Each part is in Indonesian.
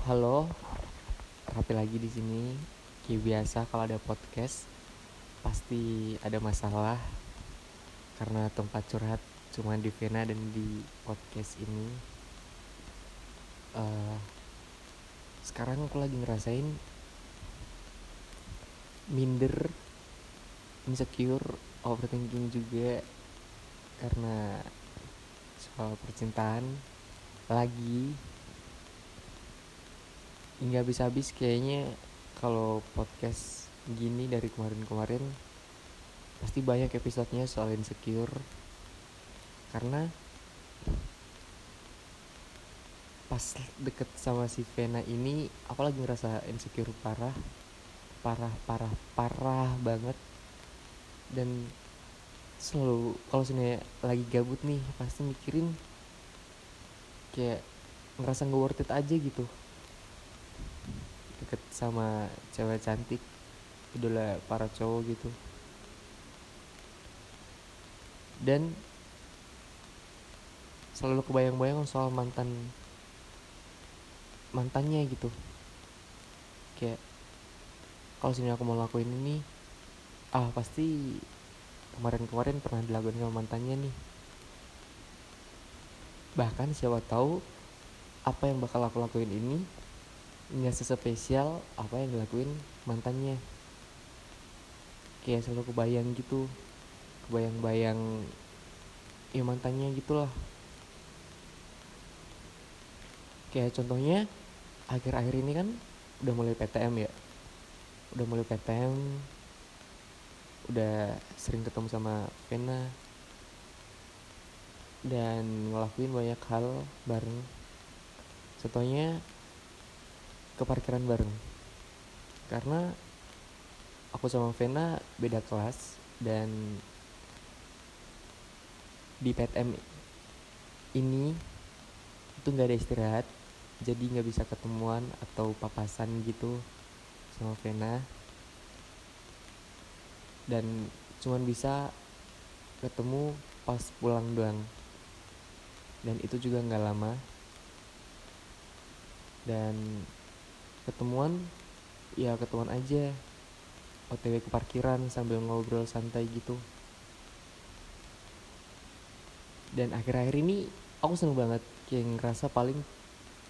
Halo, rapi lagi di sini. Kayak biasa kalau ada podcast pasti ada masalah karena tempat curhat cuma di Vena dan di podcast ini. Uh, sekarang aku lagi ngerasain minder, insecure, overthinking juga karena soal percintaan lagi hingga habis-habis kayaknya kalau podcast gini dari kemarin-kemarin pasti banyak episodenya soal insecure. Karena pas deket sama si Vena ini aku lagi ngerasa insecure parah parah parah parah banget. Dan selalu kalau sebenarnya lagi gabut nih pasti mikirin kayak ngerasa nggak worth it aja gitu deket sama cewek cantik idola para cowok gitu. Dan selalu kebayang-bayang soal mantan mantannya gitu. Kayak kalau sini aku mau lakuin ini ah pasti kemarin-kemarin pernah dilakuin sama mantannya nih. Bahkan siapa tahu apa yang bakal aku lakuin ini nggak sespesial apa yang dilakuin mantannya. Kayak selalu kebayang gitu. Kebayang-bayang ya mantannya gitulah. Kayak contohnya akhir-akhir ini kan udah mulai PTM ya. Udah mulai PTM udah sering ketemu sama Vena. Dan ngelakuin banyak hal bareng. Contohnya ke parkiran bareng. Karena aku sama Vena beda kelas dan di PTM ini itu nggak ada istirahat jadi nggak bisa ketemuan atau papasan gitu sama Vena. Dan cuman bisa ketemu pas pulang doang. Dan itu juga nggak lama. Dan ketemuan ya ketemuan aja. Otw ke parkiran sambil ngobrol santai gitu. Dan akhir-akhir ini aku seneng banget kayak ngerasa paling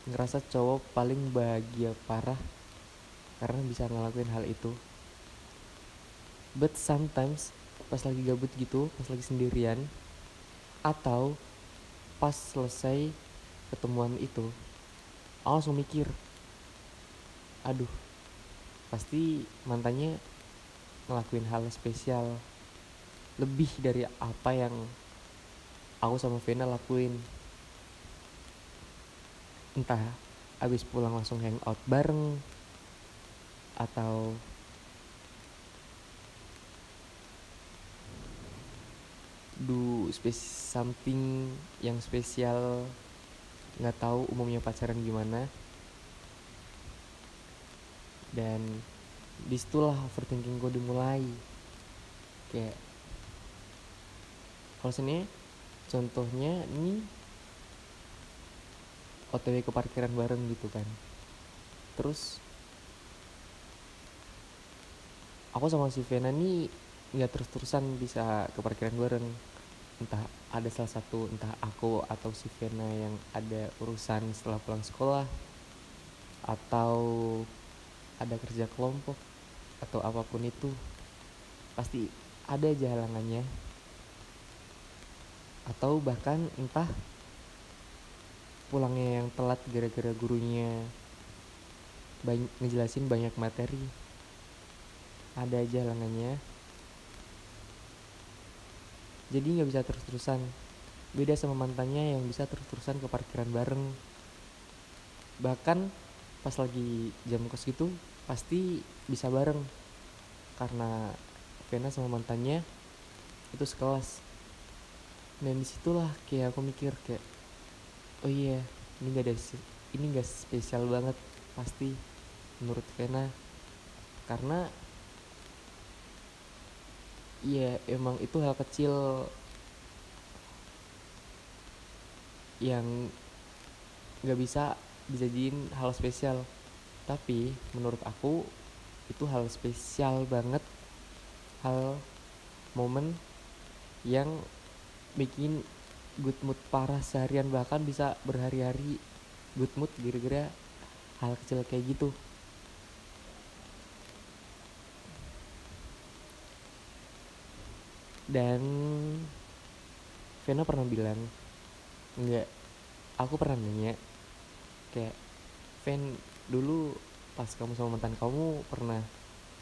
ngerasa cowok paling bahagia parah karena bisa ngelakuin hal itu. But sometimes pas lagi gabut gitu pas lagi sendirian atau pas selesai ketemuan itu aku langsung mikir aduh pasti mantannya ngelakuin hal spesial. Lebih dari apa yang aku sama Vena lakuin. Entah abis pulang langsung hangout bareng atau do something yang spesial nggak tahu umumnya pacaran gimana dan di situlah overthinking gue dimulai. Kayak kalau sini contohnya ini otw ke parkiran bareng gitu kan. Terus aku sama si Vena nih nggak terus-terusan bisa ke parkiran bareng. Entah ada salah satu entah aku atau si Vena yang ada urusan setelah pulang sekolah atau ada kerja kelompok atau apa pun itu pasti ada aja halangannya. Atau bahkan entah pulangnya yang telat gara-gara gurunya banyak ngejelasin banyak materi. Ada aja halangannya. Jadi nggak bisa terus-terusan. Beda sama mantannya yang bisa terus-terusan ke parkiran bareng. Bahkan pas lagi jam kos gitu pasti bisa bareng. Karena Vena sama mantannya itu sekelas. Dan di situlah kayak aku mikir kayak oh iya ini gak ada ini gak spesial banget pasti menurut Vena. Karena ya emang itu hal kecil yang nggak bisa dijadiin hal spesial. Tapi menurut aku itu hal spesial banget. Hal momen yang bikin good mood parah seharian bahkan bisa berhari-hari good mood gara-gara hal kecil kayak gitu. Dan Vena pernah bilang enggak aku pernah nanya kayak Ven dulu pas kamu sama mantan kamu pernah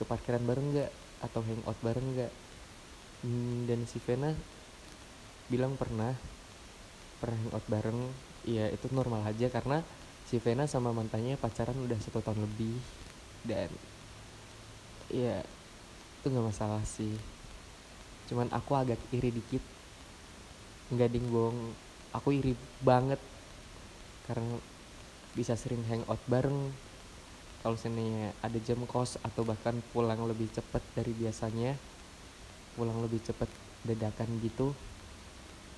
ke parkiran bareng nggak? Atau hangout bareng nggak? Hmm, dan si Vena bilang pernah. Pernah hangout bareng. Ya itu normal aja karena si Vena sama mantannya pacaran udah satu tahun lebih dan ya itu nggak masalah sih. Cuman aku agak iri dikit. Nggak ding aku iri banget karena bisa sering hangout bareng. Kalau seandainya ada jam kos atau bahkan pulang lebih cepat dari biasanya pulang lebih cepat dadakan gitu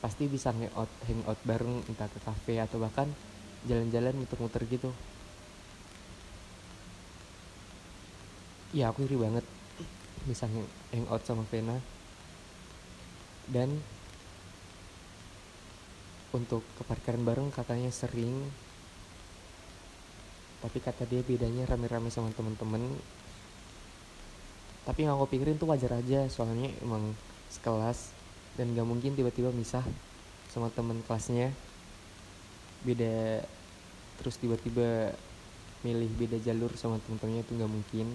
pasti bisa hangout hangout bareng entah ke kafe atau bahkan jalan-jalan muter-muter gitu. Ya aku iri banget bisa hangout sama Vena. Dan untuk ke parkiran bareng katanya sering tapi kata dia bedanya rame-rame sama temen-temen. Tapi yang aku pikirin tuh wajar aja soalnya emang sekelas. Dan gak mungkin tiba-tiba misah sama temen kelasnya. Beda terus tiba-tiba milih beda jalur sama temen-temennya itu nggak mungkin.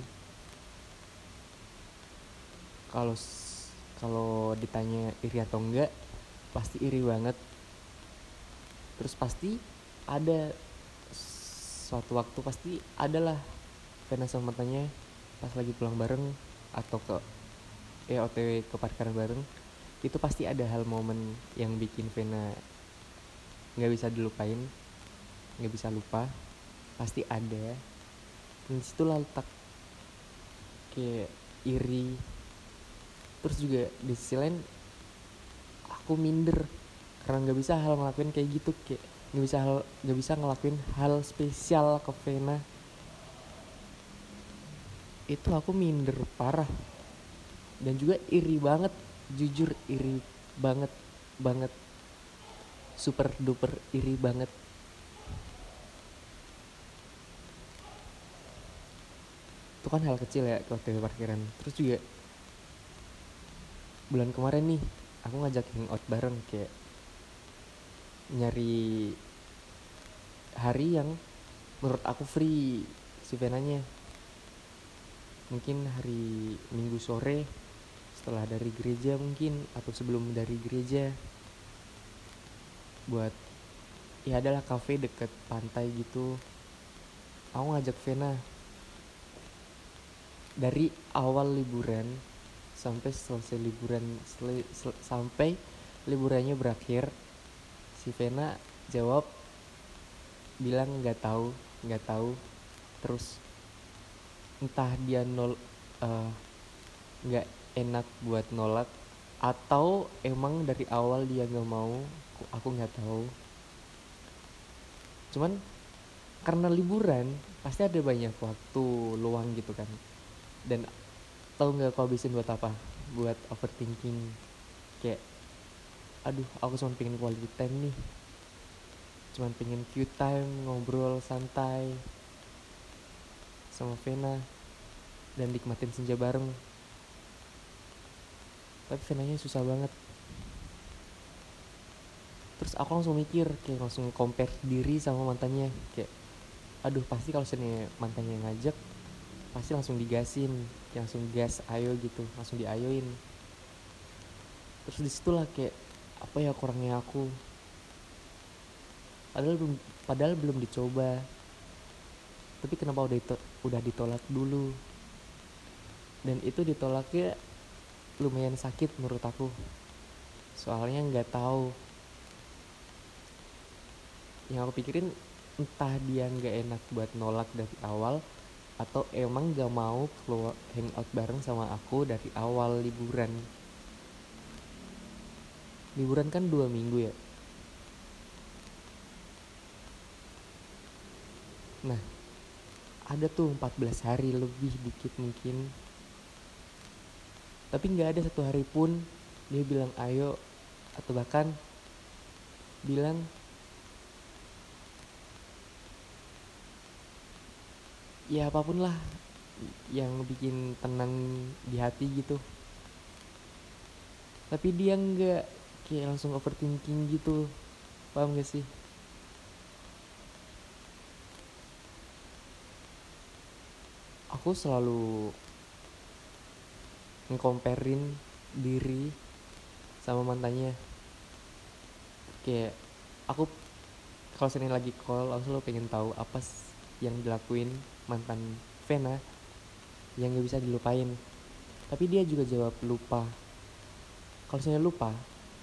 Kalau kalau ditanya iri atau enggak pasti iri banget. Terus pasti ada suatu waktu pasti adalah Vena sama mantannya pas lagi pulang bareng atau ke ya otw ke parkiran bareng itu pasti ada hal momen yang bikin Vena nggak bisa dilupain nggak bisa lupa pasti ada. Dan di situlah letak kayak iri. Terus juga di sisi lain aku minder karena nggak bisa hal ngelakuin kayak gitu kayak nggak bisa nggak bisa ngelakuin hal spesial ke Vena. Itu aku minder parah. Dan juga iri banget jujur iri banget banget. Super duper iri banget. Itu kan hal kecil ya waktu parkiran. Terus juga bulan kemarin nih aku ngajak hangout bareng kayak nyari hari yang menurut aku free si Venanya. Mungkin hari minggu sore setelah dari gereja mungkin atau sebelum dari gereja. Buat ya adalah cafe deket pantai gitu. Aku ngajak Vena. Dari awal liburan sampai selesai liburan sel, sel, sampai liburannya berakhir si Vena jawab bilang nggak tahu nggak tahu. Terus entah dia nol eh, nggak uh, enak buat nolak atau emang dari awal dia nggak mau aku nggak tahu. Cuman karena liburan pasti ada banyak waktu luang gitu kan. Dan tahu nggak aku habisin buat apa? Buat overthinking. Kayak aduh aku cuma pengen quality time nih cuma pengen cute time ngobrol santai sama Vena dan nikmatin senja bareng. Tapi Venanya susah banget. Terus aku langsung mikir kayak langsung compare diri sama mantannya. Kayak aduh pasti kalau sini mantannya ngajak pasti langsung digasin langsung gas ayo gitu langsung diayoin. Terus di situlah kayak apa ya kurangnya aku padahal belum padahal belum dicoba. Tapi kenapa udah itu udah ditolak dulu? Dan itu ditolaknya lumayan sakit menurut aku. Soalnya nggak tahu. Yang aku pikirin entah dia nggak enak buat nolak dari awal atau emang gak mau keluar hangout bareng sama aku dari awal liburan. Liburan kan dua minggu ya nah ada tuh 14 hari lebih dikit mungkin. Tapi nggak ada satu hari pun dia bilang ayo atau bahkan bilang ya apa pun lah yang bikin tenang di hati gitu. Tapi dia nggak kayak langsung overthinking gitu. Paham gak sih aku selalu ngkomperin diri sama mantannya. Kayak aku kalau sering lagi call aku selalu pengen tahu apa yang dilakuin mantan Vena yang gak bisa dilupain. Tapi dia juga jawab lupa. Kalau saya lupa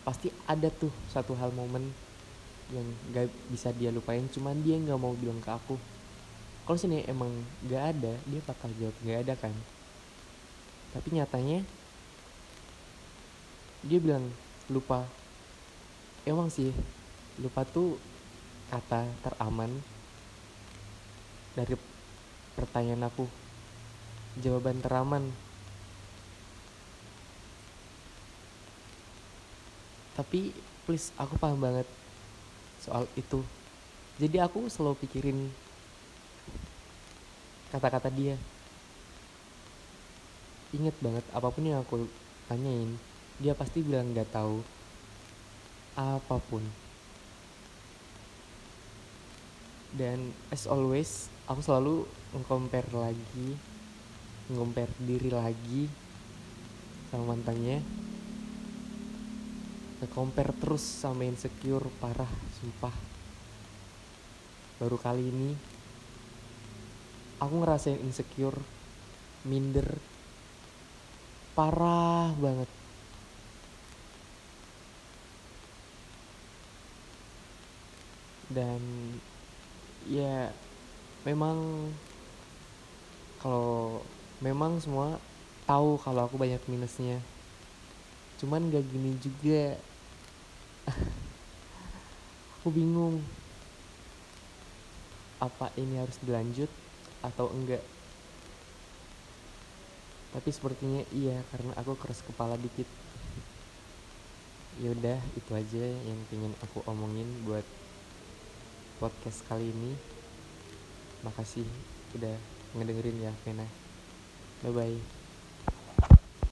pasti ada tuh satu hal momen yang gak bisa dia lupain. Cuman dia nggak mau bilang ke aku kalau sini emang gak ada dia bakal jawab gak ada kan. Tapi nyatanya dia bilang lupa. Emang sih lupa tuh kata teraman dari pertanyaan aku. Jawaban teraman. Tapi please aku paham banget soal itu. Jadi aku selalu pikirin kata-kata dia. Inget banget apa pun yang aku tanyain dia pasti bilang nggak tahu apa pun. Dan as always aku selalu ngcompare lagi ngcompare diri lagi sama mantannya. Nge-compare terus sama insecure parah sumpah. Baru kali ini aku ngerasain insecure minder parah banget. Dan ya memang kalau memang semua tahu kalau aku banyak minusnya. Cuman gak gini juga. Aku bingung. Apa ini harus dilanjut atau enggak. Tapi sepertinya iya karena aku keras kepala dikit. Yaudah itu aja yang pengen aku omongin buat podcast kali ini. Makasih udah ngedengerin ya Vena. Bye bye